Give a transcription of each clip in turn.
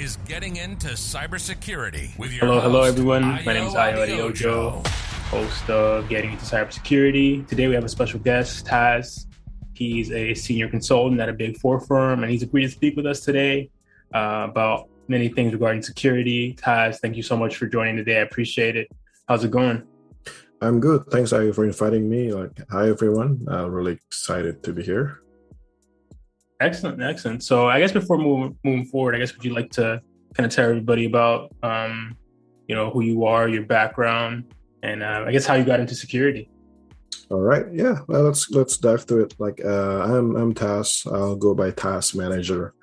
is getting into cybersecurity with your Hello, hello everyone. My name is Ayo Adiojo, host of Getting into Cybersecurity. Today we have a special guest, Taz. He's a senior consultant at a big four firm, and he's agreed to speak with us today uh, about many things regarding security. Taz, thank you so much for joining today. I appreciate it. How's it going? I'm good. Thanks, Ayo, for inviting me. Like, hi everyone. I'm really excited to be here. Excellent, excellent. So I guess before moving moving forward, I guess would you like to kind of tell everybody about um, you know who you are, your background, and uh, I guess how you got into security. All right. Yeah. Well, let's let's dive to it. Like, uh, I'm I'm Taz. I'll go by Taz Manager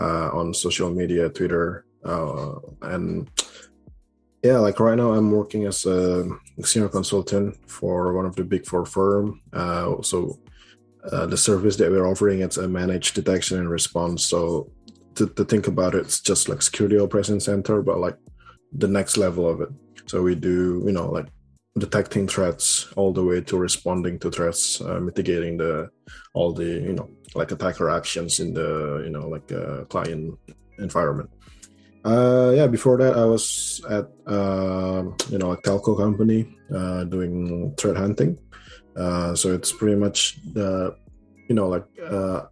uh, on social media, Twitter, uh, and yeah, like right now I'm working as a senior consultant for one of the big four firm. Uh, so uh, the service that we're offering it's a managed detection and response. So to, to think about it, it's just like security operations center, but like the next level of it. So we do, you know, like detecting threats all the way to responding to threats, uh, mitigating the all the you know like attacker actions in the you know like uh, client environment. Uh, yeah, before that I was at uh, you know a telco company uh, doing threat hunting. Uh, so it's pretty much the you know like uh,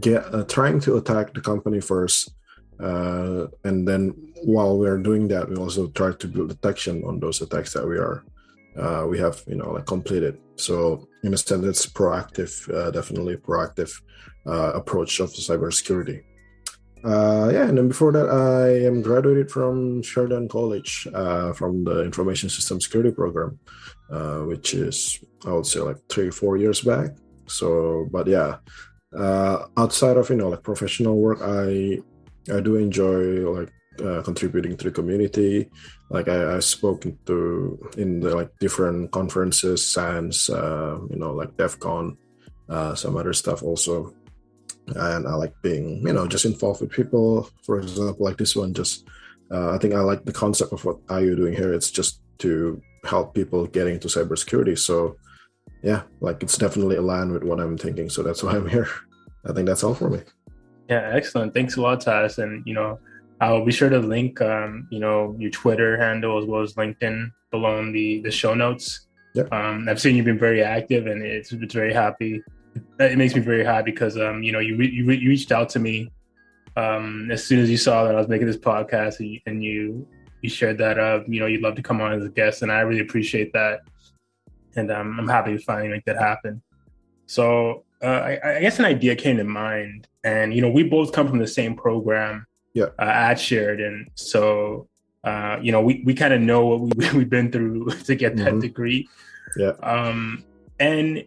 get uh, trying to attack the company first, uh, and then while we're doing that, we also try to build detection on those attacks that we are uh, we have you know like completed. So in a sense, it's proactive, definitely proactive approach of cybersecurity. Uh, yeah, and then before that, I am graduated from Sheridan College uh, from the Information System Security program, uh, which is I would say like three four years back. So, but yeah, uh, outside of you know like professional work, I I do enjoy like uh, contributing to the community. Like I, spoken to in the like different conferences, SANS, uh, you know, like DEF CON, uh, some other stuff also. And I like being, you know, just involved with people. For example, like this one, just uh, I think I like the concept of what are you doing here. It's just to help people getting into cybersecurity. So yeah, like it's definitely aligned with what I'm thinking. So that's why I'm here. I think that's all for me. Yeah, excellent. Thanks a lot, Taz. And you know, I'll be sure to link, um, you know, your Twitter handle as well as LinkedIn below in the the show notes. Yep. Um, I've seen you've been very active, and it's it's very happy. It makes me very happy because um, you know, you re- you, re- you reached out to me um as soon as you saw that I was making this podcast, and you and you, you shared that uh, you know, you'd love to come on as a guest, and I really appreciate that. And um, I'm happy to finally make that happen. So uh, I, I guess an idea came to mind, and you know, we both come from the same program Yeah. uh, at Sheridan. So, uh, you know, we, we kind of know what we, we've been through to get that Mhm. degree. Yeah. Um, and,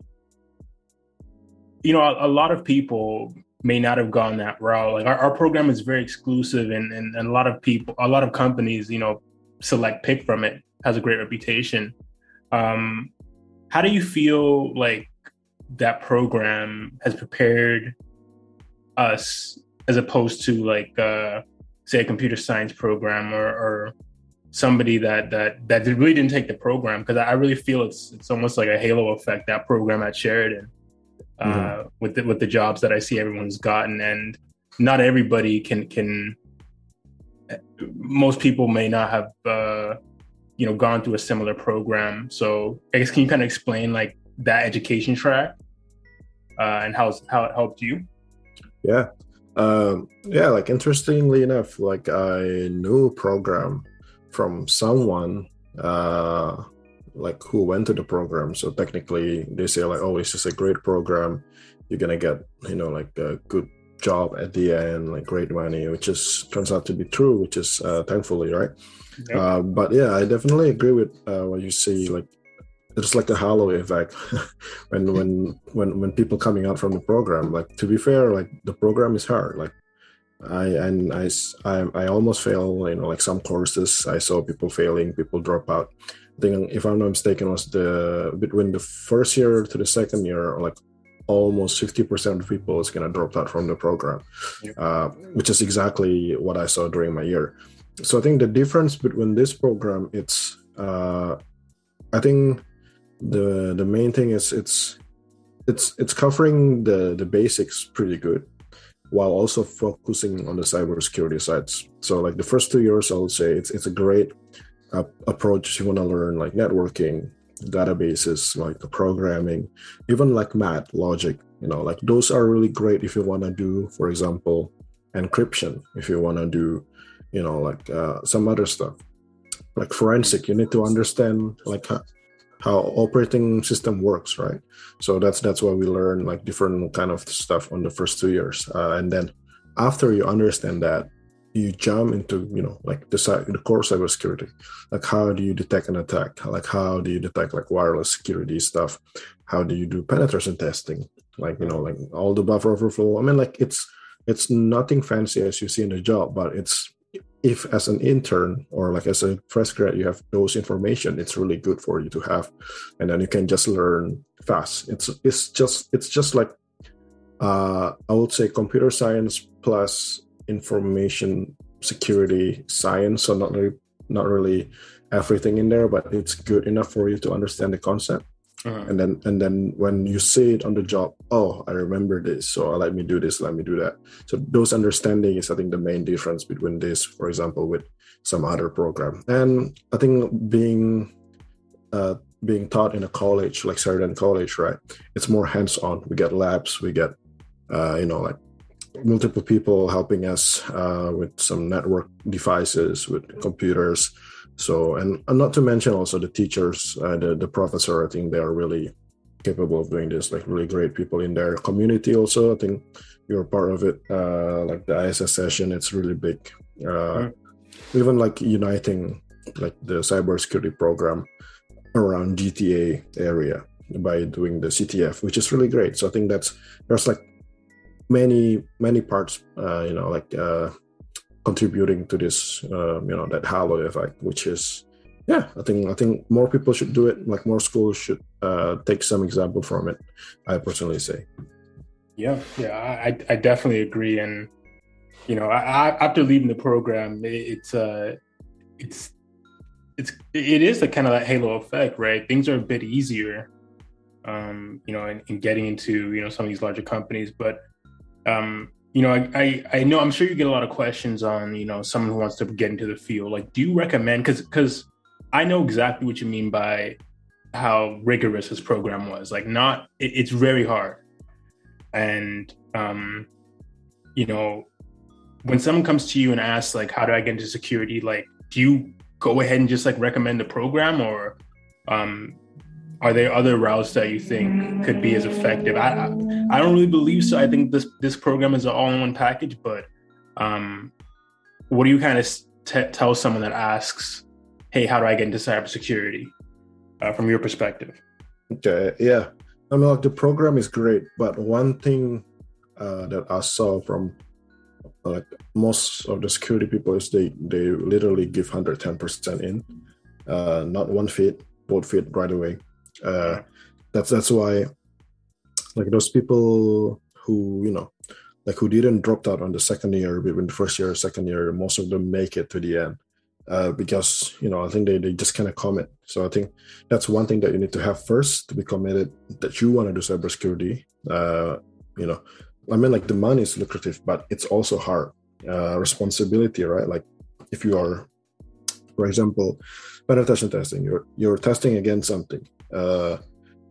you know, a, a lot of people may not have gone that route. Like our, our program is very exclusive and, and, and a lot of people, a lot of companies, you know, select pick from it, has a great reputation. Um, how do you feel like that program has prepared us as opposed to like uh say a computer science program or, or somebody that that that really didn't take the program because I really feel it's it's almost like a halo effect that program at Sheridan uh, Mhm. with the, with the jobs that I see everyone's gotten and not everybody can can most people may not have uh, you know gone through a similar program so I guess can you kind of explain like that education track uh, and how how it helped you Yeah. Um, yeah, like interestingly enough, like I knew a program from someone uh like who went to the program. So technically they say like, oh, it's just a great program. You're gonna get, you know, like a good job at the end, like great money, which is turns out to be true, which is uh thankfully, right? Yep. Uh, but yeah, I definitely agree with uh, what you say. Like, it's like a halo effect when when when when people coming out from the program. Like, to be fair, like the program is hard. Like, I and I I, I almost fail. You know, like some courses, I saw people failing, people drop out. I think, if I'm not mistaken, was the between the first year to the second year, like almost 50% of people is gonna drop out from the program, Yeah. uh, which is exactly what I saw during my year so I think the difference between this program, it's uh, I think the the main thing is it's it's it's covering the the basics pretty good. while also focusing on the cybersecurity sides. So like the first two years, I would say it's it's a great approach you want to learn like networking, databases, like programming, even like math, logic. You know, like those are really great if you want to do, for example, encryption. If you want to do, you know, like uh, some other stuff, like forensic. You need to understand like how, how operating system works, right? So that's that's why we learn like different kind of stuff on the first two years, uh, and then after you understand that, you jump into you know like the the core cybersecurity, like how do you detect an attack? Like how do you detect like wireless security stuff? How do you do penetration testing? Like you know like all the buffer overflow. I mean like it's it's nothing fancy as you see in the job, but it's if as an intern or like as a fresh grad you have those information it's really good for you to have and then you can just learn fast it's it's just it's just like uh i would say computer science plus information security science so not really not really everything in there but it's good enough for you to understand the concept uh-huh. and then and then when you see it on the job oh i remember this so let me do this let me do that so those understanding is i think the main difference between this for example with some other program and i think being uh, being taught in a college like Sheridan College, right? It's more hands-on. We get labs, we get uh, you know like multiple people helping us uh, with some network devices, with computers, so, and, and not to mention also the teachers, uh, the, the professor, I think they are really capable of doing this, like really great people in their community also. I think you're part of it. Uh, like the ISS session, it's really big. Uh, Even like uniting like the cybersecurity program around GTA area by doing the CTF, which is really great. So I think that's there's like many many parts, uh, you know, like uh, contributing to this uh, you know that halo effect which is yeah i think i think more people should do it. Like more schools should uh, take some example from it i personally say. Yeah yeah i i definitely agree. And you know I, I, after leaving the program it's uh it's it's it is a kind of that halo effect right? Things are a bit easier um you know in, in getting into you know some of these larger companies but um you know, I, I, I know I'm sure you get a lot of questions on you know someone who wants to get into the field. Like, do you recommend? Because because I know exactly what you mean by how rigorous this program was. Like, not it, it's very hard, and um, you know, when someone comes to you and asks like, how do I get into security? Like, do you go ahead and just like recommend the program, or um, are there other routes that you think could be as effective? I I don't really believe so. I think this this program is an all-in-one package, but um, what do you kind of t- tell someone that asks, "Hey, how do I get into cybersecurity?" Uh, from your perspective. Okay, yeah, I mean, like the program is great, but one thing uh, that I saw from like most of the security people is they they literally give 110 percent in, uh, not one fit, both fit right away uh, that's that's why like those people who you know like who didn't drop out on the second year between the first year and second year most of them make it to the end. Uh, because you know i think they, they just kind of commit. So i think that's one thing that you need to have first to be committed that you want to do cybersecurity. Uh, you know i mean like the money is lucrative but it's also hard. Uh, responsibility right? Like if you are for example penetration testing you're you're testing against something uh,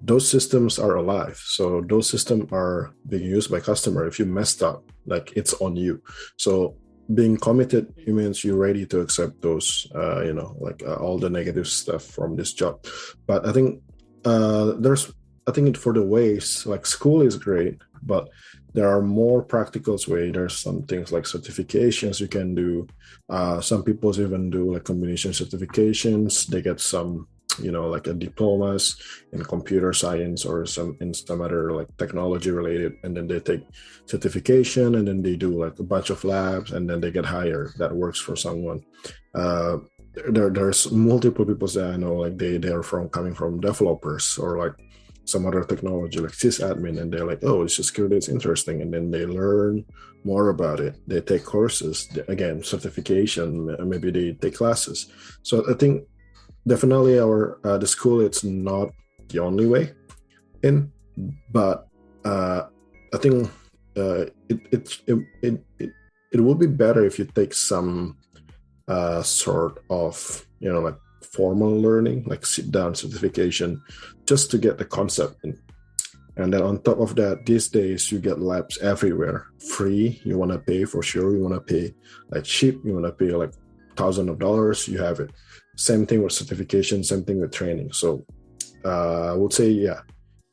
those systems are alive. So those systems are being used by customer. If you messed up like it's on you. So being committed it means you're ready to accept those uh, you know like uh, all the negative stuff from this job. But i think uh, there's i think for the ways like school is great but there are more practical ways there's some things like certifications you can do. Uh, some people even do like combination certifications. They get some you know like a diplomas in computer science or some in some other like technology related and then they take certification and then they do like a bunch of labs and then they get hired that works for someone. Uh, there, there's multiple people that i know like they they're from coming from developers or like some other technology like sysadmin and they're like oh it's security it's interesting and then they learn more about it. They take courses again certification maybe they take classes. So i think definitely our uh, the school it's not the only way in but uh, i think uh, it, it, it it it it would be better if you take some uh, sort of you know like formal learning, like sit down certification, just to get the concept in. And then on top of that, these days you get labs everywhere, free. You want to pay for sure. You want to pay like cheap. You want to pay like thousand of dollars. You have it. Same thing with certification. Same thing with training. So uh, I would say, yeah,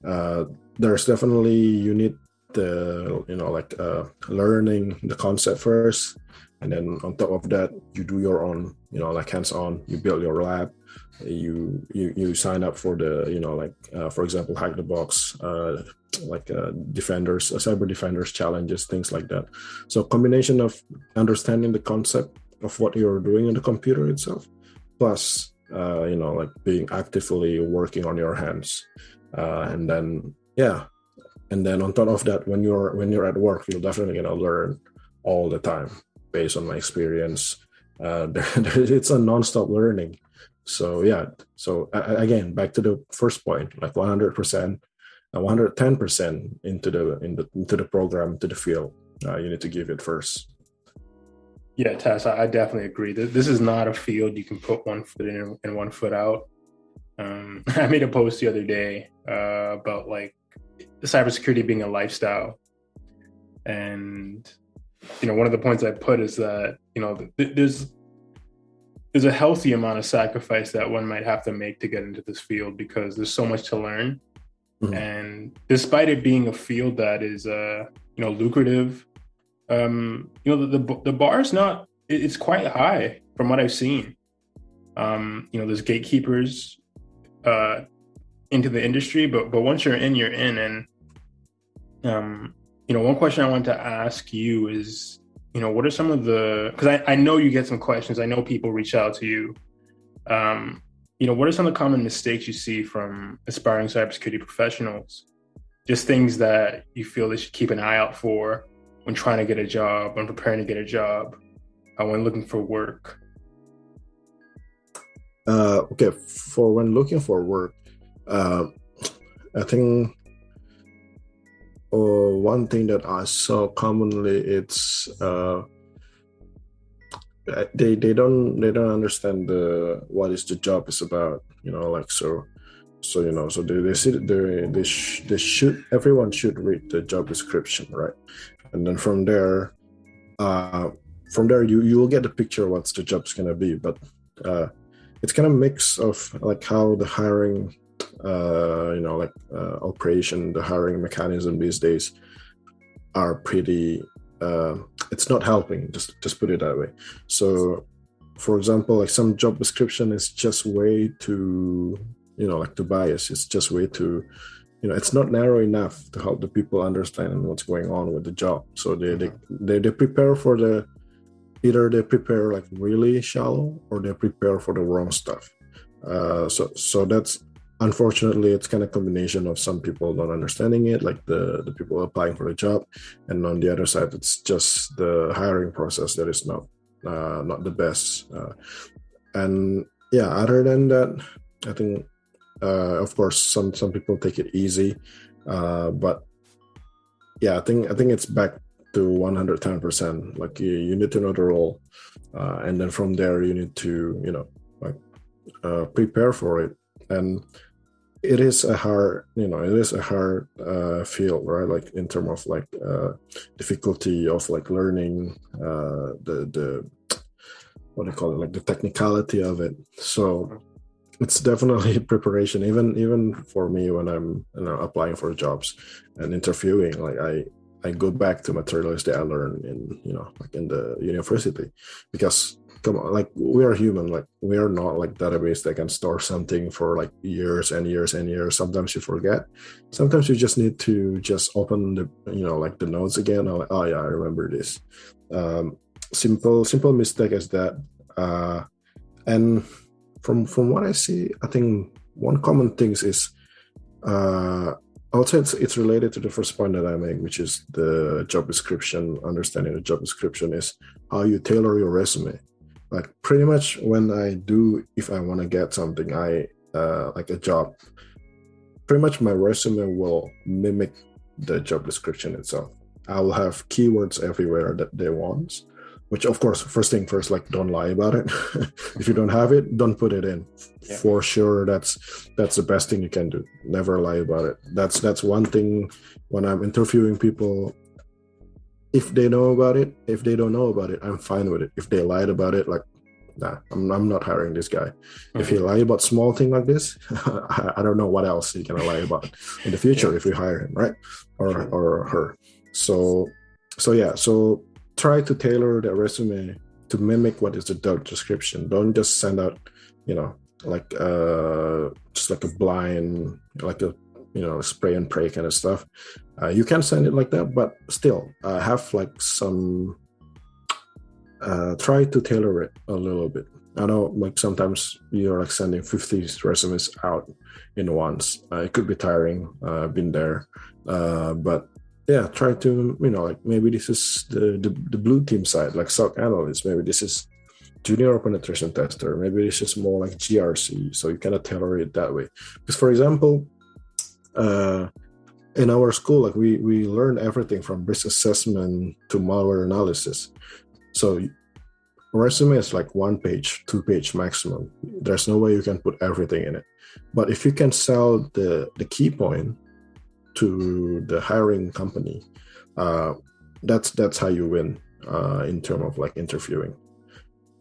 uh, there's definitely you need the you know like uh, learning the concept first and then on top of that you do your own you know like hands on you build your lab you you you sign up for the you know like uh, for example hack the box uh, like uh, defenders cyber defenders challenges things like that so combination of understanding the concept of what you're doing in the computer itself plus uh, you know like being actively working on your hands uh, and then yeah and then on top of that when you're when you're at work you're definitely gonna learn all the time based on my experience. Uh, it's a non-stop learning. So yeah. So uh, again, back to the first point, like 100 percent, 110 percent into the in the into the program to the field. Uh, you need to give it first. Yeah, Tess, I definitely agree. This is not a field you can put one foot in and one foot out. Um, I made a post the other day uh, about like cybersecurity being a lifestyle, and you know, one of the points I put is that you know there's there's a healthy amount of sacrifice that one might have to make to get into this field because there's so much to learn. Mm-hmm. And despite it being a field that is, uh, you know, lucrative, um, you know, the, the, the bar is not, it's quite high from what I've seen. Um, you know, there's gatekeepers, uh, into the industry, but, but once you're in, you're in. And, um, you know, one question I want to ask you is, you know, what are some of the because I, I know you get some questions. I know people reach out to you. Um, you know, what are some of the common mistakes you see from aspiring cybersecurity professionals? Just things that you feel they should keep an eye out for when trying to get a job, when preparing to get a job, uh, when looking for work. Uh, okay, for when looking for work, uh, I think or one thing that I saw commonly it's uh, they they don't they don't understand the what is the job is about you know like so so you know so they they they they, sh- they should everyone should read the job description right and then from there uh from there you you will get a picture what's the job's gonna be but uh it's kind of mix of like how the hiring uh, you know, like uh, operation, the hiring mechanism these days are pretty. Uh, it's not helping. Just just put it that way. So, for example, like some job description is just way too, you know, like too bias. It's just way too, you know, it's not narrow enough to help the people understand what's going on with the job. So they they, mm-hmm. they, they prepare for the either they prepare like really shallow or they prepare for the wrong stuff. Uh, so so that's unfortunately it's kind of combination of some people not understanding it like the the people applying for the job and on the other side it's just the hiring process that is not uh, not the best uh, and yeah other than that i think uh, of course some some people take it easy uh, but yeah i think i think it's back to 110% like you, you need to know the role uh, and then from there you need to you know like uh, prepare for it. And it is a hard you know it is a hard uh, field right? Like in terms of like uh, difficulty of like learning uh, the the what do you call it? Like the technicality of it. So it's definitely preparation. Even even for me when i'm you know applying for jobs and interviewing like i i go back to materials that i learned in you know like in the university. Because come on like we are human like we are not like database that can store something for like years and years and years. Sometimes you forget. Sometimes you just need to just open the you know like the notes again. Like, oh yeah i remember this. Um, simple simple mistake is that. Uh, and from from what i see i think one common thing is uh, I say it's, it's related to the first point that I make, which is the job description. Understanding the job description is how you tailor your resume like pretty much when i do if i want to get something i uh, like a job pretty much my resume will mimic the job description itself I will have keywords everywhere that they want. Which, of course, first thing first, like don't lie about it. if you don't have it, don't put it in. Yeah. For sure, that's that's the best thing you can do. Never lie about it. That's that's one thing when I'm interviewing people. If they know about it, if they don't know about it, I'm fine with it. If they lied about it, like nah, I'm, I'm not hiring this guy. Mm-hmm. If he lie about small thing like this, I, I, don't know what else he gonna lie about in the future yeah. if we hire him, right? Or sure. or her. So so yeah, so try to tailor the resume to mimic what is the job description. Don't just send out, you know, like uh just like a blind like a you know spray and pray kind of stuff. Uh, you can send it like that, but still uh, have like some uh, try to tailor it a little bit. I know like sometimes you're like sending 50 resumes out in once. Uh, it could be tiring. Uh, been there, uh, but yeah, try to you know like maybe this is the, the, the blue team side, like SOC analyst. Maybe this is junior penetration tester. Maybe this is more like GRC. So you cannot tailor it that way. Because for example, uh, in our school, like we we learn everything from risk assessment to malware analysis. So resume is like one page, two page maximum. There's no way you can put everything in it. But if you can sell the the key point to the hiring company, uh, that's that's how you win uh, in terms of like interviewing.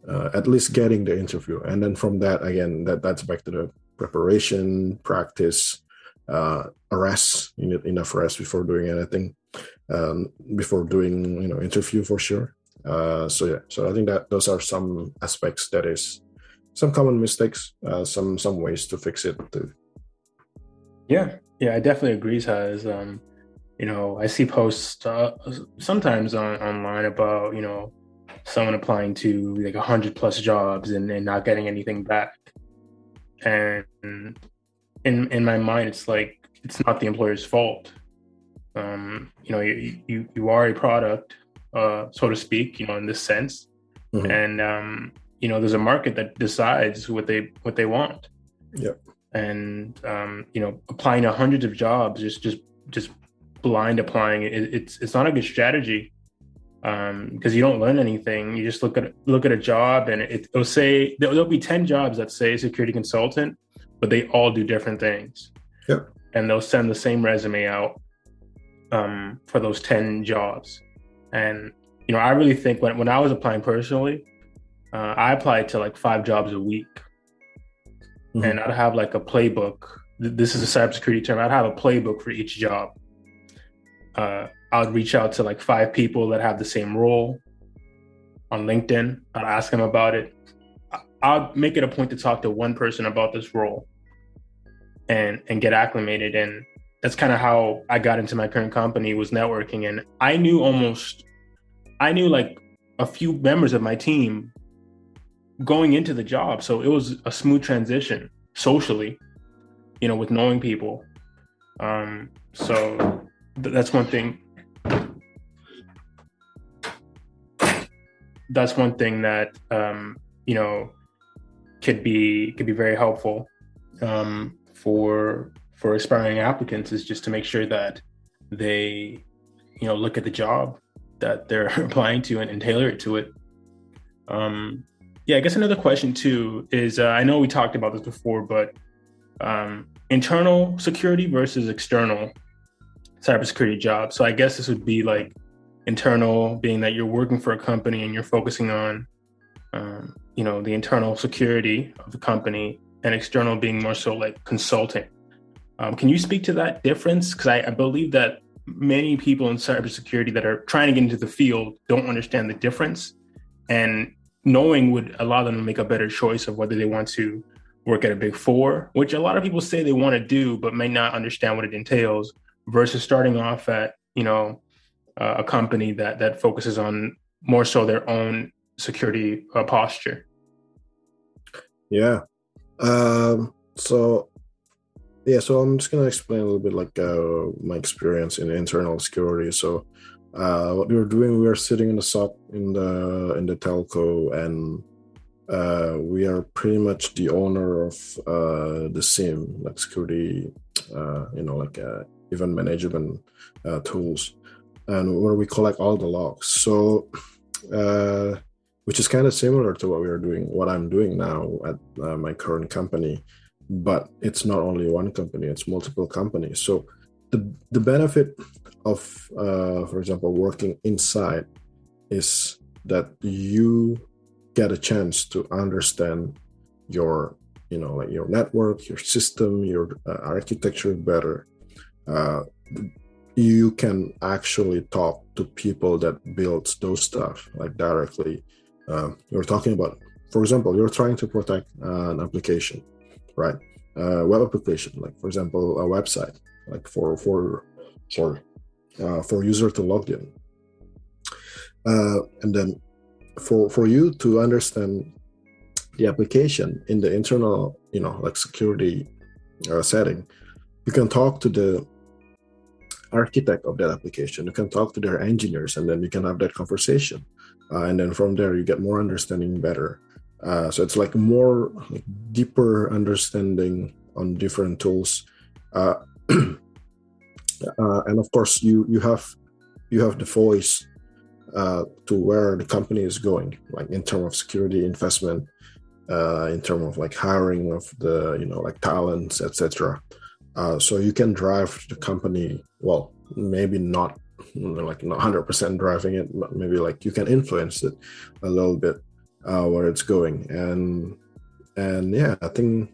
Uh, at least getting the interview, and then from that again, that that's back to the preparation, practice, uh, rest. You need enough rest before doing anything, um, before doing you know interview for sure uh, so yeah, so I think that those are some aspects that is some common mistakes, uh, some some ways to fix it too. Yeah, yeah, I definitely agree. Has um, you know, I see posts uh, sometimes on online about you know someone applying to like a hundred plus jobs and, and not getting anything back, and in in my mind, it's like it's not the employer's fault. Um, you know, you you, you are a product uh, so to speak, you know, in this sense. Mm-hmm. And um, you know, there's a market that decides what they what they want. Yeah. And um, you know, applying to hundreds of jobs, just just just blind applying, it, it's it's not a good strategy because um, you don't learn anything. You just look at look at a job, and it, will say there'll be ten jobs that say security consultant, but they all do different things. Yeah. And they'll send the same resume out um, for those ten jobs. And you know, I really think when when I was applying personally, uh, I applied to like five jobs a week, mm-hmm. and I'd have like a playbook. This is a cybersecurity term. I'd have a playbook for each job. Uh, I would reach out to like five people that have the same role on LinkedIn. I'd ask them about it. I'd make it a point to talk to one person about this role and and get acclimated. And that's kind of how I got into my current company was networking. And I knew almost, I knew like a few members of my team going into the job. So it was a smooth transition socially, you know, with knowing people. Um, so th- that's one thing. That's one thing that um, you know could be could be very helpful um, for for aspiring applicants is just to make sure that they, you know, look at the job that they're applying to and, and tailor it to it. Um, yeah, I guess another question too is uh, I know we talked about this before, but um, internal security versus external cybersecurity jobs. So I guess this would be like internal, being that you're working for a company and you're focusing on, um, you know, the internal security of the company, and external being more so like consulting. Um, can you speak to that difference? Because I, I, believe that many people in cybersecurity that are trying to get into the field don't understand the difference, and knowing would allow them to make a better choice of whether they want to work at a big four, which a lot of people say they want to do, but may not understand what it entails, versus starting off at you know uh, a company that that focuses on more so their own security uh, posture. Yeah. Um, so yeah, so I'm just gonna explain a little bit like uh, my experience in internal security. So uh, what we were doing, we were sitting in the SOC in the in the telco, and uh, we are pretty much the owner of uh, the SIEM, like security, uh, you know, like uh, event management uh, tools. and where we collect all the logs. So, which is kind of similar to what we are doing, what I'm doing now at my current company, but it's not only one company; it's multiple companies. So, the the benefit of, uh, for example, working inside is that you get a chance to understand your you know like your network your system your uh, architecture better. Uh, you can actually talk to people that build those stuff like directly. Uh, you're talking about for example you're trying to protect an application right? Web application like for example a website like for for for for user to log in. Uh, and then for for you to understand the application in the internal you know like security uh, setting you can talk to the architect of that application. You can talk to their engineers and then you can have that conversation. Uh, and then from there you get more understanding better. Uh, so it's like more like deeper understanding on different tools. Uh, uh and of course you you have you have the voice uh, to where the company is going, like in terms of security investment, uh, in terms of like hiring of the you know like talents, etc. Uh, so you can drive the company. Well, maybe not like not hundred percent driving it, but maybe like you can influence it a little bit uh, where it's going. And and yeah, I think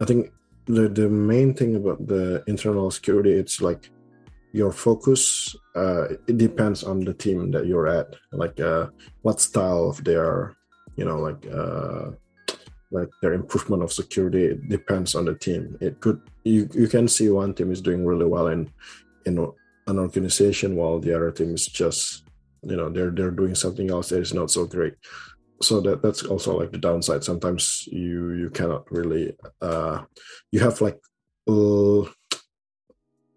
I think the the main thing about the internal security, it's like your focus uh, it depends on the team that you're at. Like uh, what style of their you know like uh, like their improvement of security it depends on the team. It could you, you can see one team is doing really well in in an organization while the other team is just you know they're they're doing something else that is not so great so that that's also like the downside. Sometimes you you cannot really uh you have like uh,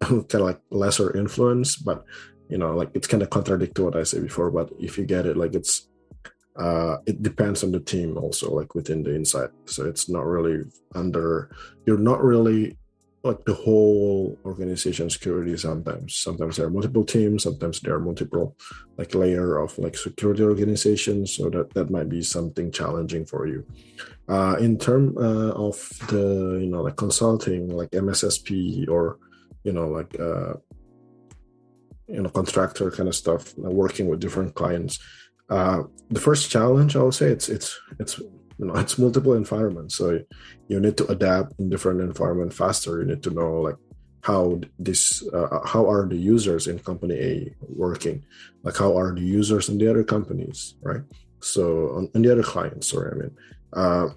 kind of like lesser influence but you know like it's kind of contradict to what i said before but if you get it like it's uh it depends on the team also like within the inside. So it's not really under you're not really like the whole organization security sometimes sometimes there are multiple teams sometimes there are multiple like layer of like security organizations so that that might be something challenging for you. Uh in term uh, of the you know like consulting like mssp or you know like uh you know contractor kind of stuff working with different clients uh the first challenge i would say it's it's it's you know it's multiple environments. So you need to adapt in different environment faster. You need to know like how this uh, how are the users in company a working? Like how are the users in the other companies right? So on, on the other clients sorry i mean uh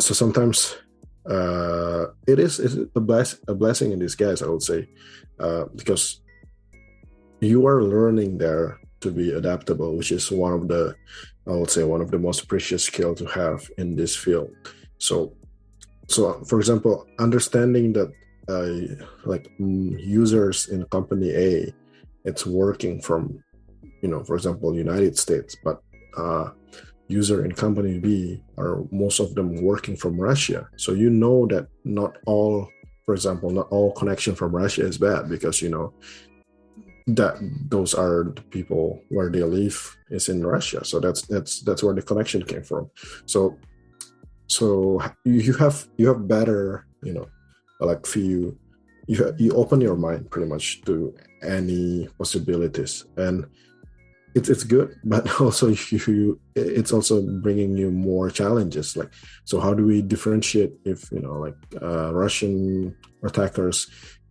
so sometimes uh, it is a, bless, a blessing in disguise, I would say, uh, because you are learning there to be adaptable, which is one of the, I would say, one of the most precious skill to have in this field. So, so for example, understanding that uh, like users in company A, it's working from, you know, for example, United States, but uh, user in company B are most of them working from Russia. So you know that not all, for example, not all connection from Russia is bad because you know that those are the people where they live is in Russia. So that's that's that's where the connection came from. So so you have you have better you know like few you you open your mind pretty much to any possibilities and it's it's good but also you it's also bringing you more challenges like so how do we differentiate if you know like uh, russian attackers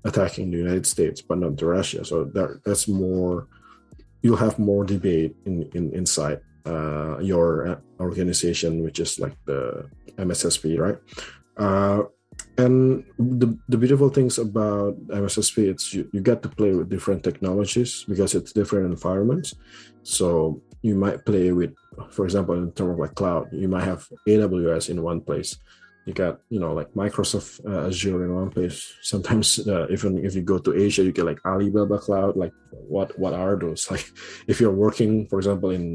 attacking the united states but not the russia. So that that's more you'll have more debate in, in inside uh, your organization which is like the mssp right? Uh, and the, the beautiful things about mssp it's you, you get to play with different technologies because it's different environments. So you might play with for example in terms of like cloud you might have aws in one place you got you know like microsoft uh, azure in one place sometimes uh, even if you go to asia you get like alibaba cloud like what what are those like if you're working for example in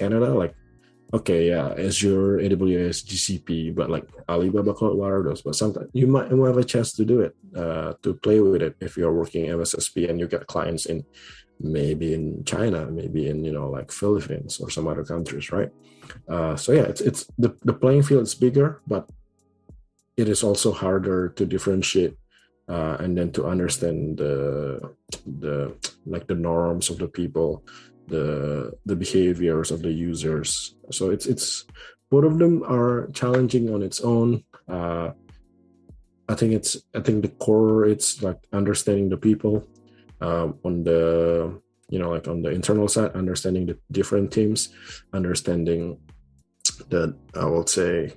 canada like okay, yeah, Azure, AWS, GCP, but like Alibaba Cloud, what are those? But sometimes you might, have a chance to do it, uh, to play with it if you're working MSSP and you get clients in maybe in China, maybe in you know like Philippines or some other countries, right? Uh, so yeah, it's it's the the playing field is bigger, but it is also harder to differentiate uh, and then to understand the the like the norms of the people, the the behaviors of the users. So it's it's both of them are challenging on its own. Uh, I think it's I think the core it's like understanding the people um, on the you know like on the internal side understanding the different teams understanding the i would say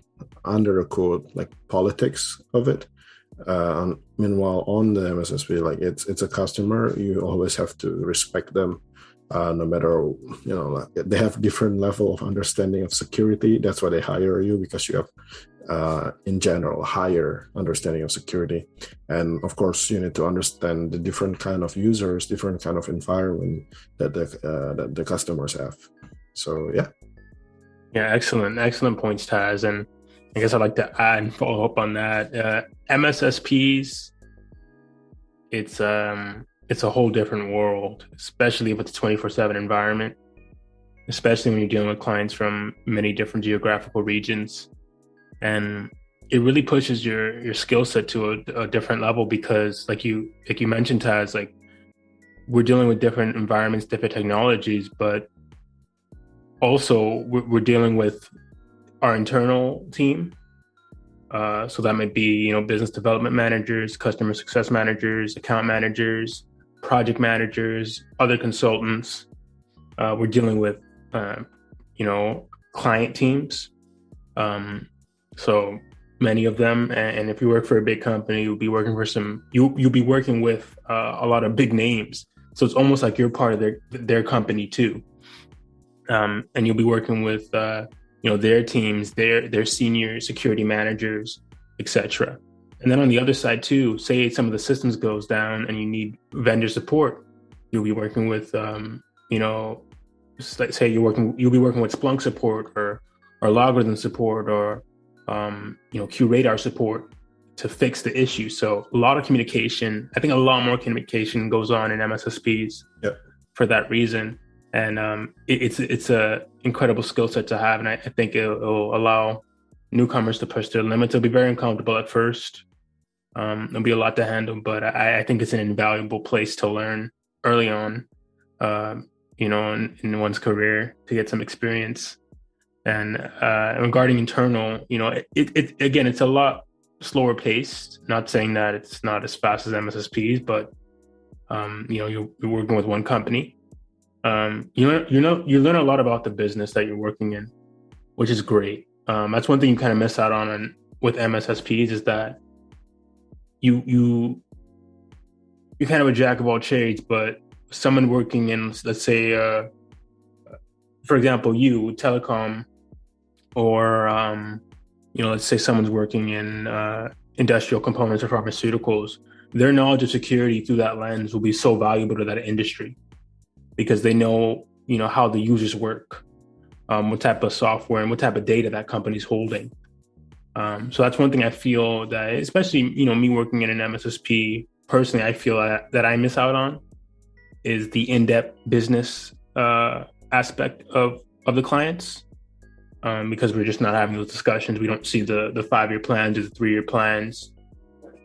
under a code like politics of it. Uh, meanwhile on the mssp like it's it's a customer. You always have to respect them uh, no matter you know like they have different level of understanding of security. That's why they hire you because you have uh, in general higher understanding of security. And of course you need to understand the different kind of users different kind of environment that the uh, that the customers have. So yeah. Yeah excellent excellent points taz. And i guess i'd like to add and follow up on that. Uh, mssps it's um it's a whole different world especially if it's a 24-7 environment especially when you're dealing with clients from many different geographical regions. And it really pushes your your skill set to a, a, different level because like you like you mentioned Taz like we're dealing with different environments different technologies but also we're, we're dealing with our internal team uh, so that might be you know business development managers customer success managers account managers project managers other consultants uh, we're dealing with uh, you know client teams um, so many of them, and if you work for a big company, you'll be working for some. You you'll be working with uh, a lot of big names. So it's almost like you're part of their their company too. Um, and you'll be working with uh, you know their teams, their their senior security managers, etc. And then on the other side too, say some of the systems goes down and you need vendor support, you'll be working with um, you know, say you're working you'll be working with Splunk support or or LogRhythm support or um, you know, QRadar support to fix the issue. So a lot of communication. I think a lot more communication goes on in MSSPs yep. for that reason, and um, it, it's it's a incredible skill set to have, and I, I think it will allow newcomers to push their limits. It'll be very uncomfortable at first. Um, there'll be a lot to handle, but I, I think it's an invaluable place to learn early on. Uh, you know, in, in one's career to get some experience. And uh, regarding internal, you know, it, it, it, again, it's a lot slower paced. Not saying that it's not as fast as MSSPs, but um, you know, you're, you're, working with one company. Um, you know, you know, you learn a lot about the business that you're working in, which is great. Um, that's one thing you kind of miss out on, on with MSSPs is that you you you're kind of a jack of all trades, but someone working in, let's say, uh, for example, you telecom or um, you know, let's say someone's working in uh, industrial components or pharmaceuticals, their knowledge of security through that lens will be so valuable to that industry because they know, you know, how the users work, um, what type of software and what type of data that company's holding. Um, so that's one thing I feel that, especially you know, me working in an MSSP personally, I feel that, that I miss out on is the in-depth business uh, aspect of of the clients um, because we're just not having those discussions. We don't see the the five year plans or the three year plans.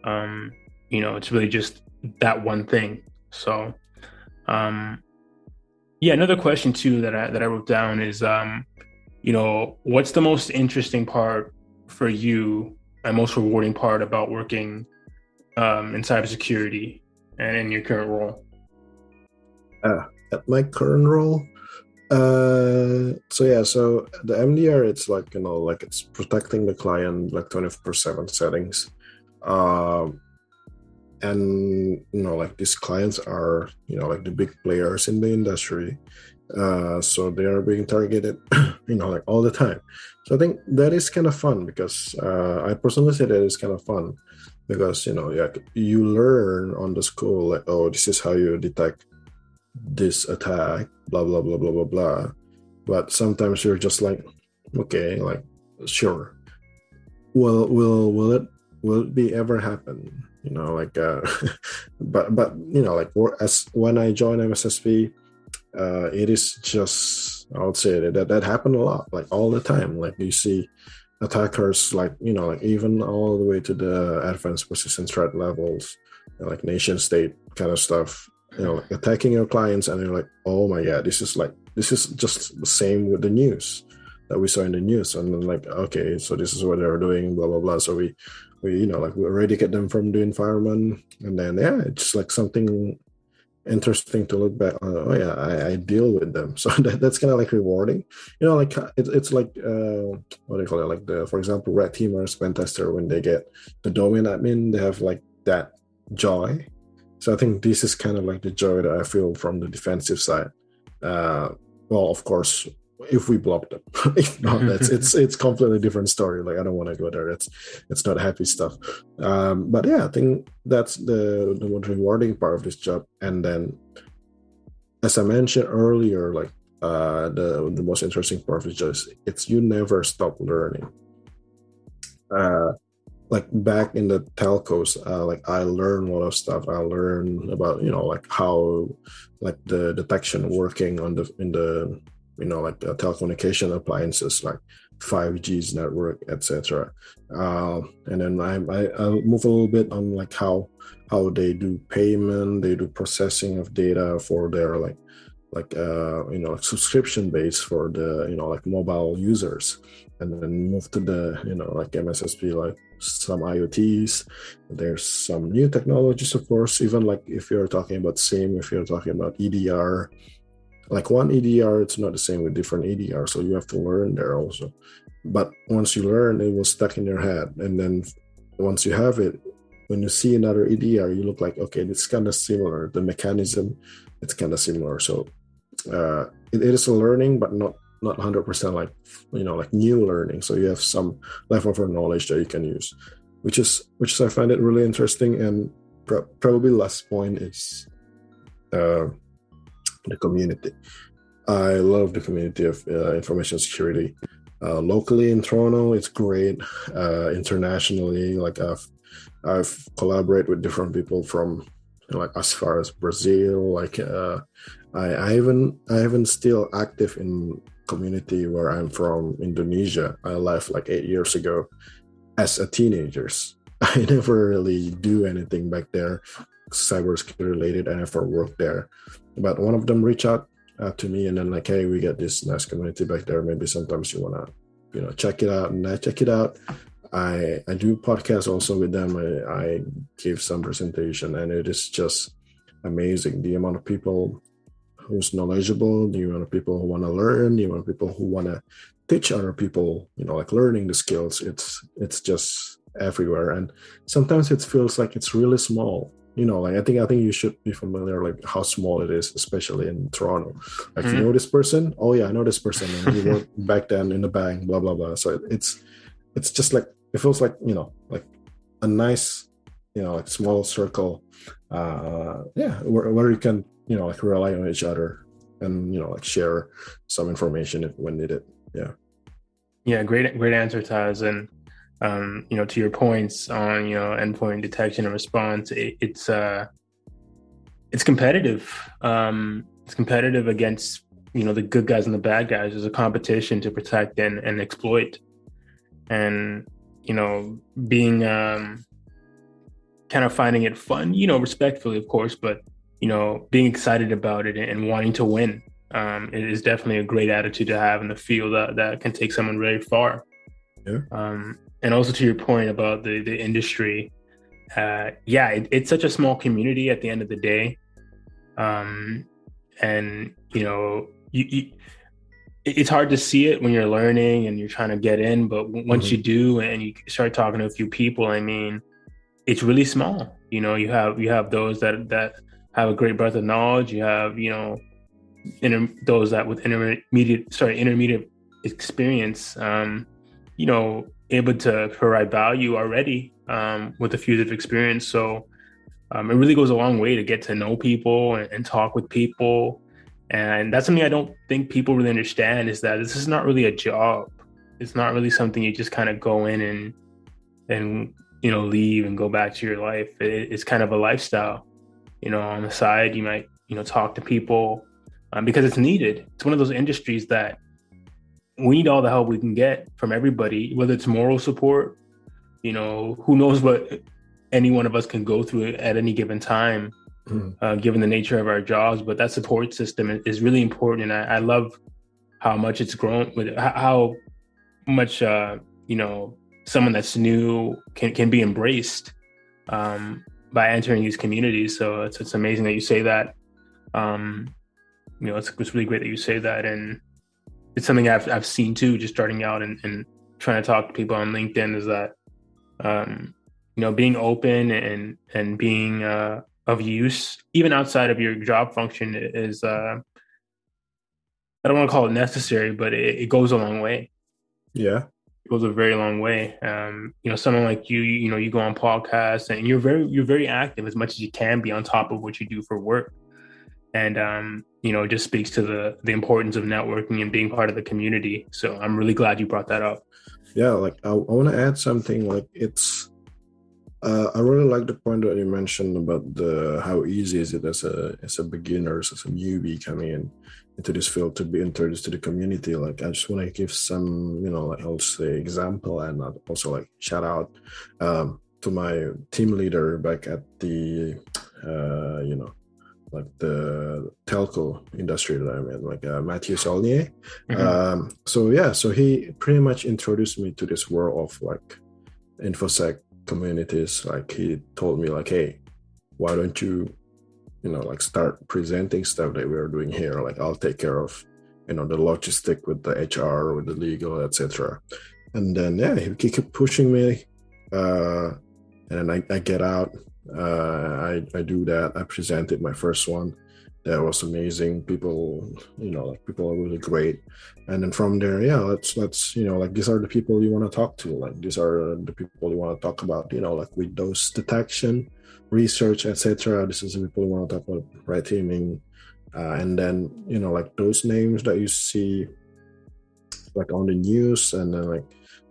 Um, you know, it's really just that one thing. So, um, yeah, another question too that I that I wrote down is, um, you know, what's the most interesting part for you and most rewarding part about working um, in cybersecurity and in your current role? Uh, at my current role, uh, so yeah, so the MDR, it's like you know, like it's protecting the client like twenty four seven settings, um, and you know, like these clients are you know like the big players in the industry, uh, so they are being targeted, you know, like all the time. So I think that is kind of fun because uh, I personally say that is kind of fun because you know, yeah, you learn on the school like, oh, this is how you detect this attack, blah blah blah blah blah blah. But sometimes you're just like, okay, like sure. Will will will it will it be ever happen? You know like uh but but you know like as when i joined mssp uh it is just i would say that that happened a lot like all the time. Like you see attackers like you know like even all the way to the advanced persistent threat levels like nation state kind of stuff you know like attacking your clients and you're like oh my god this is like this is just the same with the news that we saw in the news. And then like okay so this is what they're doing blah blah blah. So we we you know like we eradicate them from the environment and then yeah it's like something interesting to look back on. Oh yeah i, I deal with them. So that, that's kind of like rewarding. You know like it, it's like uh what do you call it? Like the for example red teamers pen tester when they get the domain admin they have like that joy. So i think this is kind of like the joy that i feel from the defensive side. Uh well of course if we block them. If not that's it's it's completely different story. Like i don't want to go there. It's it's not happy stuff. Um but yeah i think that's the the most rewarding part of this job. And then as i mentioned earlier like uh the the most interesting part of is just it's you never stop learning. Uh like back in the telcos uh, like i learned a lot of stuff. I learned about you know like how like the detection working on the in the you know like uh, telecommunication appliances like 5g's network etc uh, and then I, I i'll move a little bit on like how how they do payment they do processing of data for their like like uh you know like subscription base for the you know like mobile users. And then move to the you know like mssp like some iots there's some new technologies of course even like if you're talking about SIEM, if you're talking about edr like one EDR, it's not the same with different EDR. So you have to learn there also. But once you learn, it will stuck in your head. And then once you have it, when you see another EDR, you look like, okay, it's kind of similar. The mechanism, it's kind of similar. So uh, it, it is a learning, but not not 100% like, you know, like new learning. So you have some leftover knowledge that you can use, which is, which is, I find it really interesting. And pro- probably last point is, uh, the community. I love the community of uh, information security. Uh, locally in Toronto, it's great. Uh, internationally, like I've I've collaborated with different people from like as far as Brazil. Like uh, I I even I even still active in community where I'm from, Indonesia. I left like eight years ago as a teenagers. I never really do anything back there cybersecurity related. I never worked there. But one of them reached out uh, to me and then like hey we got this nice community back there. Maybe sometimes you want to you know check it out. And i check it out. I i do podcasts also with them. I, I give some presentation and it is just amazing. The amount of people who's knowledgeable the amount of people who want to learn the amount of people who want to teach other people you know like learning the skills. It's it's just everywhere. And sometimes it feels like it's really small you know like i think i think you should be familiar like how small it is especially in toronto. Like mm-hmm. you know this person? Oh yeah i know this person and worked back then in the bank blah blah blah. So it's it's just like it feels like you know like a nice you know like small circle. Uh yeah where, where you can you know like rely on each other and you know like share some information if when needed. Yeah. Yeah great great answer taz. And um, you know, to your points on you know endpoint detection and response, it, it's uh, it's competitive. Um, it's competitive against you know the good guys and the bad guys. There's a competition to protect and, and exploit, and you know, being um, kind of finding it fun, you know, respectfully, of course, but you know, being excited about it and wanting to win. Um, it is definitely a great attitude to have in the field that, that can take someone very far. Yeah. Um, and also to your point about the the industry, uh, yeah, it, it's such a small community at the end of the day, um, and you know, you, you, it's hard to see it when you're learning and you're trying to get in, but once mm-hmm. you do and you start talking to a few people, I mean, it's really small. You know, you have you have those that that have a great breadth of knowledge. You have you know, inter- those that with intermediate sorry intermediate experience. Um, you know, able to provide value already um, with a few of experience. So um, it really goes a long way to get to know people and, and, talk with people. And that's something I don't think people really understand is that this is not really a job. It's not really something you just kind of go in and and you know leave and go back to your life. It, it's kind of a lifestyle. You know, on the side, you might you know talk to people um, because it's needed. It's one of those industries that we need all the help we can get from everybody, whether it's moral support. You know, who knows what any one of us can go through at any given time, mm. uh, given the nature of our jobs. But that support system is really important, and I, I love how much it's grown with how much uh, you know someone that's new can can be embraced um, by entering these communities. So it's it's amazing that you say that. Um, you know, it's, it's really great that you say that, and it's something I've I've seen too, just starting out and, and trying to talk to people on LinkedIn is that um, you know being open and and being uh, of use even outside of your job function is uh, I don't want to call it necessary, but it, it goes a long way. Yeah, it goes a very long way. Um, you know, someone like you, you know, you go on podcasts and you're very you're very active as much as you can be on top of what you do for work, and um, you know, it just speaks to the the importance of networking and being part of the community. So I'm really glad you brought that up. Yeah, like I, I want to add something. Like it's, uh, I really like the point that you mentioned about the how easy is it as a as a beginner, as a newbie coming in into this field to be introduced to the community like i just want to give some you know like i'll say example and also like shout out um, to my team leader back at the uh, you know like the telco industry that i'm in like uh, matthew Saulnier. Mm-hmm. Um, so yeah so he pretty much introduced me to this world of like infosec communities like he told me like hey why don't you you know like start presenting stuff that we're doing here like i'll take care of you know the logistic with the hr with the legal etc and then yeah he keep pushing me uh and I, I get out uh i i do that. I presented my first one. That was amazing. People you know like people are really great. And then from there yeah let's let's you know like these are the people you want to talk to. Like these are the people you want to talk about you know like with those detection research, etc. This is the people you want to talk about right? Teaming, uh, and then you know like those names that you see like on the news, and then like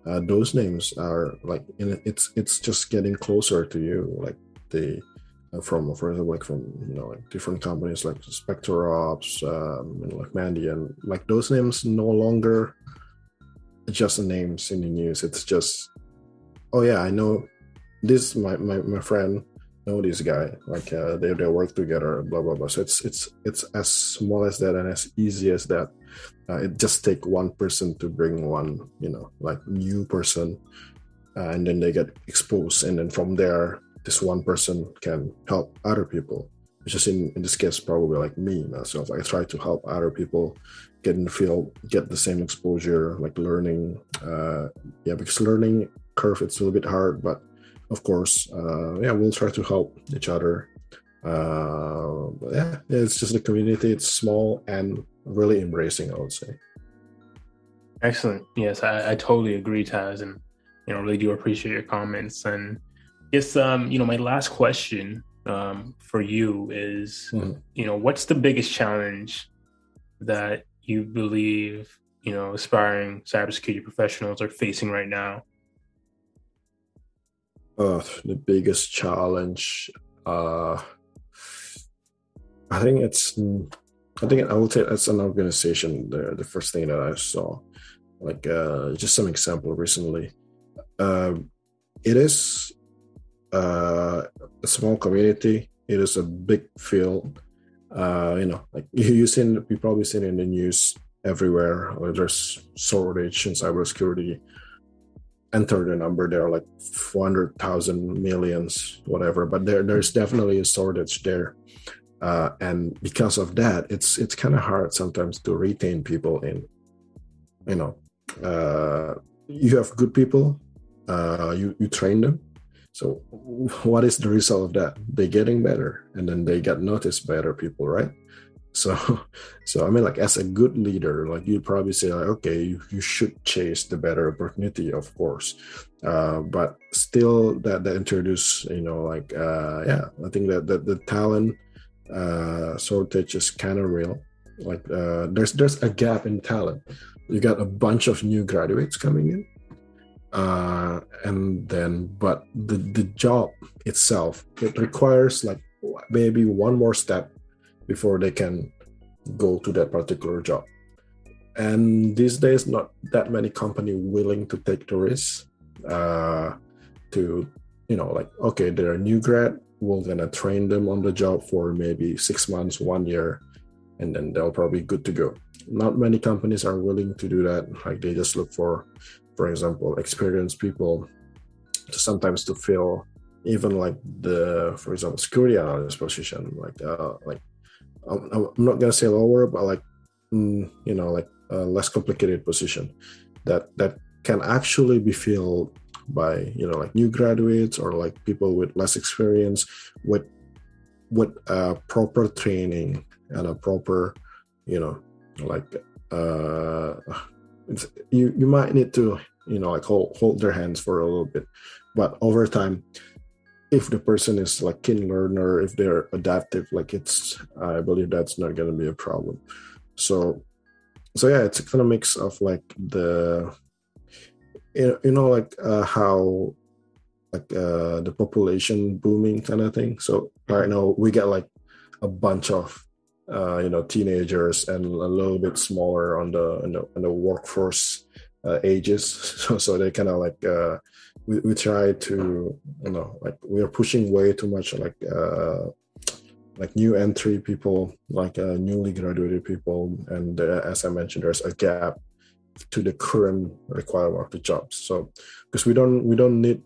uh, those names are like it's it's just getting closer to you, like the uh, from for example like from you know like different companies like SpecterOps, um, and like Mandiant, like those names no longer just names in the news. It's just oh yeah, I know this my my, my friend know this guy. Like uh, they, they work together blah blah blah. So it's it's it's as small as that and as easy as that. Uh, it just take one person to bring one you know like new person uh, and then they get exposed. And then from there this one person can help other people which is in, in this case probably like me myself i try to help other people get in the field get the same exposure like learning uh yeah because learning curve it's a little bit hard but of course, uh, yeah, we'll try to help each other. Uh, yeah, it's just the community. It's small and really embracing. I would say. Excellent. Yes, I, I totally agree, Taz, and you know, really do appreciate your comments. And yes, um, you know, my last question um, for you is, mm-hmm. you know, what's the biggest challenge that you believe you know aspiring cybersecurity professionals are facing right now? uh, the biggest challenge uh, i think it's i think i will say it's an organization the, the first thing that i saw like uh, just some example recently uh, it is uh, a small community it is a big field. Uh, you know like you, you seen you probably seen in the news everywhere where there's shortage in cybersecurity. Enter the number there are like 400,000 millions whatever but there there's definitely a shortage there. Uh, and because of that it's it's kind of hard sometimes to retain people in you know uh, you have good people uh, you you train them so what is the result of that? They're getting better and then they get noticed by other people right? So so i mean like as a good leader like you'd probably say like okay you, you should chase the better opportunity of course. Uh, but still that that introduce you know like uh, yeah i think that, that the talent uh, shortage is kind of real. Like uh, there's there's a gap in talent. You got a bunch of new graduates coming in uh, and then but the the job itself it requires like maybe one more step before they can go to that particular job. And these days not that many company willing to take the risk uh, to you know like okay they're a new grad we're gonna train them on the job for maybe six months one year and then they'll probably good to go. Not many companies are willing to do that like they just look for for example experienced people to sometimes to fill even like the for example security analyst position like uh like i'm, I'm not gonna say lower but like mm, you know like a less complicated position that that can actually be filled by you know like new graduates or like people with less experience with with a proper training and a proper you know like uh you you might need to you know like hold hold their hands for a little bit. But over time if the person is like keen learner if they're adaptive like it's i believe that's not going to be a problem. So so yeah it's kind of mix of like the you know like uh, how like uh, the population booming kind of thing. So right now we get like a bunch of uh, you know teenagers and a little bit smaller on the on the, on the workforce uh, ages. So so they kind of like uh, we, we try to you know like we are pushing way too much like uh like new entry people like uh, newly graduated people. And uh, as i mentioned there's a gap to the current requirement of the jobs so because we don't we don't need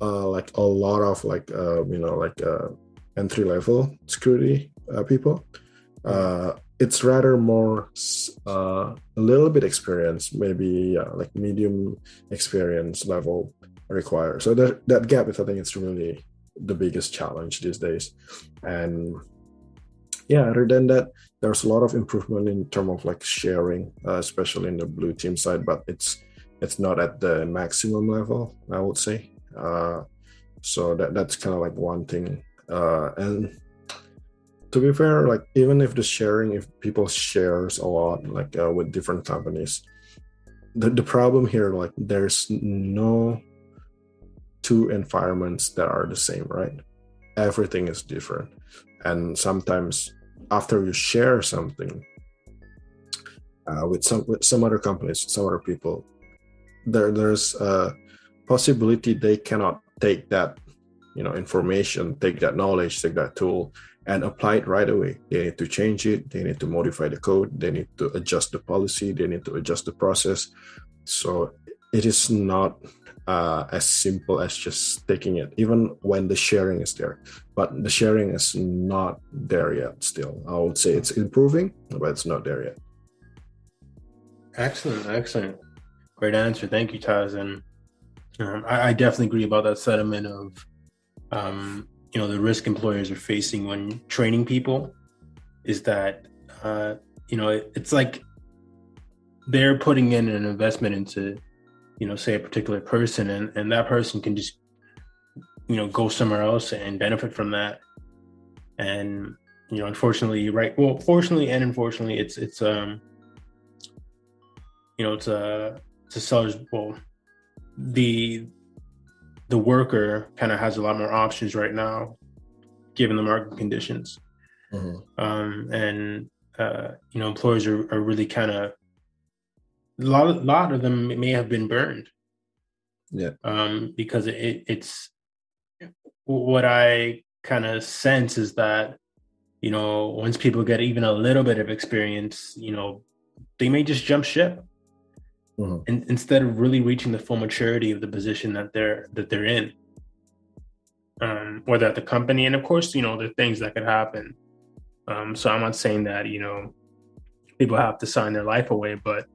uh like a lot of like uh you know like uh entry level security people. Uh it's rather more uh a little bit experience maybe uh, like medium experience level required. So that that gap is i think it's really the biggest challenge these days. And yeah other than that there's a lot of improvement in terms of like sharing uh, especially in the blue team side but it's it's not at the maximum level i would say. Uh, so that that's kind of like one thing. Uh, and to be fair like even if the sharing if people shares a lot like uh, with different companies the, the problem here like there's no two environments that are the same, right? Everything is different. And sometimes after you share something uh, with some with some other companies, some other people, there there's a possibility they cannot take that you know information, take that knowledge, take that tool and apply it right away. They need to change it, they need to modify the code, they need to adjust the policy, they need to adjust the process. So it is not uh, as simple as just taking it, even when the sharing is there. But the sharing is not there yet. Still, I would say it's improving, but it's not there yet. Excellent, excellent, great answer. Thank you, Taz. And um, I, I, definitely agree about that sentiment of, um, you know, the risk employers are facing when training people is that, uh, you know, it, it's like they're putting in an investment into you know, say a particular person and, and that person can just, you know, go somewhere else and benefit from that. And, you know, unfortunately, right. Well, fortunately and unfortunately, it's, it's, um, you know, it's a, it's a seller's, well, the, the worker kind of has a lot more options right now, given the market conditions. Mm-hmm. Um, and, uh, you know, employers are, are really kind of a lot of, lot of them may have been burned. Yeah. Um, because it, it's what I kind of sense is that, you know, once people get even a little bit of experience, you know, they may just jump ship. Mm-hmm. And instead of really reaching the full maturity of the position that they're that they're in. Um, whether at the company and of course, you know, the things that could happen. Um, so I'm not saying that, you know, people have to sign their life away, but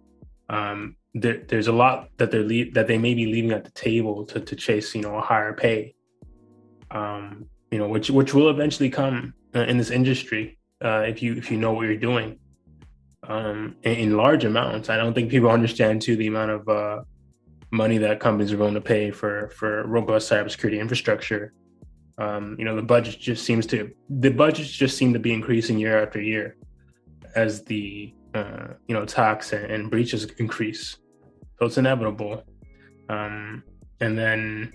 um, there, there's a lot that they're that they may be leaving at the table to, to chase you know a higher pay um, you know which which will eventually come uh, in this industry uh, if you if you know what you're doing um, in, in, large amounts. I don't think people understand too the amount of uh, money that companies are going to pay for for robust cybersecurity infrastructure. Um, you know the budget just seems to the budgets just seem to be increasing year after year as the uh, you know attacks and, and, breaches increase. So it's inevitable. Um, and then,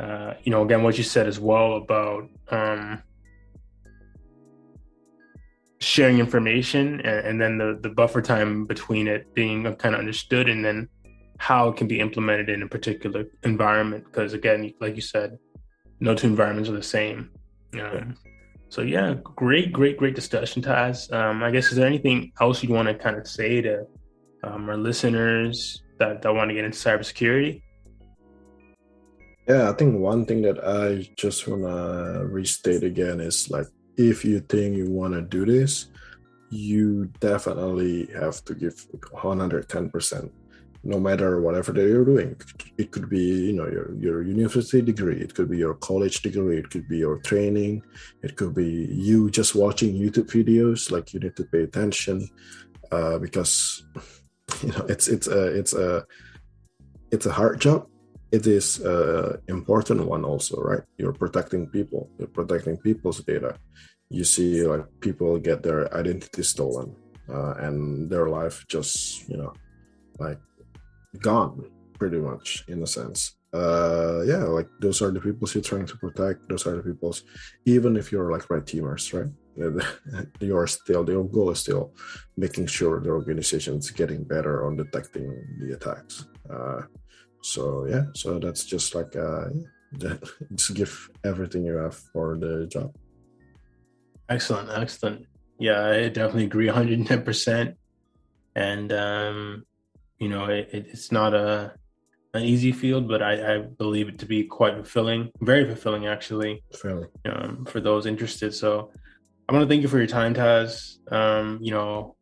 uh, you know, again, what you said as well about um, sharing information and, and, then the, the buffer time between it being kind of understood and then how it can be implemented in a particular environment. Because again, like you said, no two environments are the same. Um, so yeah, great, great, great discussion, Taz. Um, I guess is there anything else you'd want to kind of say to um, our listeners that, that want to get into cybersecurity? Yeah, I think one thing that I just want to restate again is like if you think you want to do this, you definitely have to give 110% no matter whatever that you're doing. It could be, you know, your, your university degree, it could be your college degree, it could be your training, it could be you just watching YouTube videos. Like you need to pay attention uh, because you know it's it's a it's a it's a hard job. It is a important one also, right? You're protecting people. You're protecting people's data. You see, like people get their identity stolen, uh, and their life just you know like gone pretty much in a sense uh yeah like those are the people you're trying to protect those are the people's even if you're like red teamers right you're still your goal is still making sure the organization is getting better on detecting the attacks uh so yeah so that's just like uh just give everything you have for the job excellent excellent yeah i definitely agree 110% and um you know, it, it's not a an easy field, but I, I, believe it to be quite fulfilling, very fulfilling actually, um, for those interested. So I want to thank you for your time, Taz. Um, you know,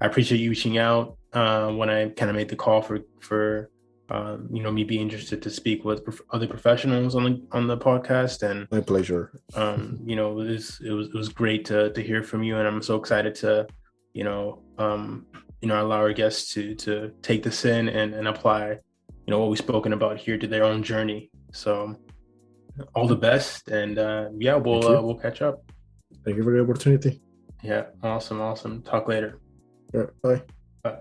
I appreciate you reaching out uh, when I kind of made the call for for um, you know me being interested to speak with prof- other professionals on the on the podcast. And my pleasure. um, you know, it was it was it was great to to hear from you, and I'm so excited to you know um, you know allow our guests to to take this in and, and apply you know what we've spoken about here to their own journey. So all the best. And uh yeah we'll uh, we'll catch up. Thank you for the opportunity. Yeah. Awesome. Awesome. Talk later. Yeah bye. Bye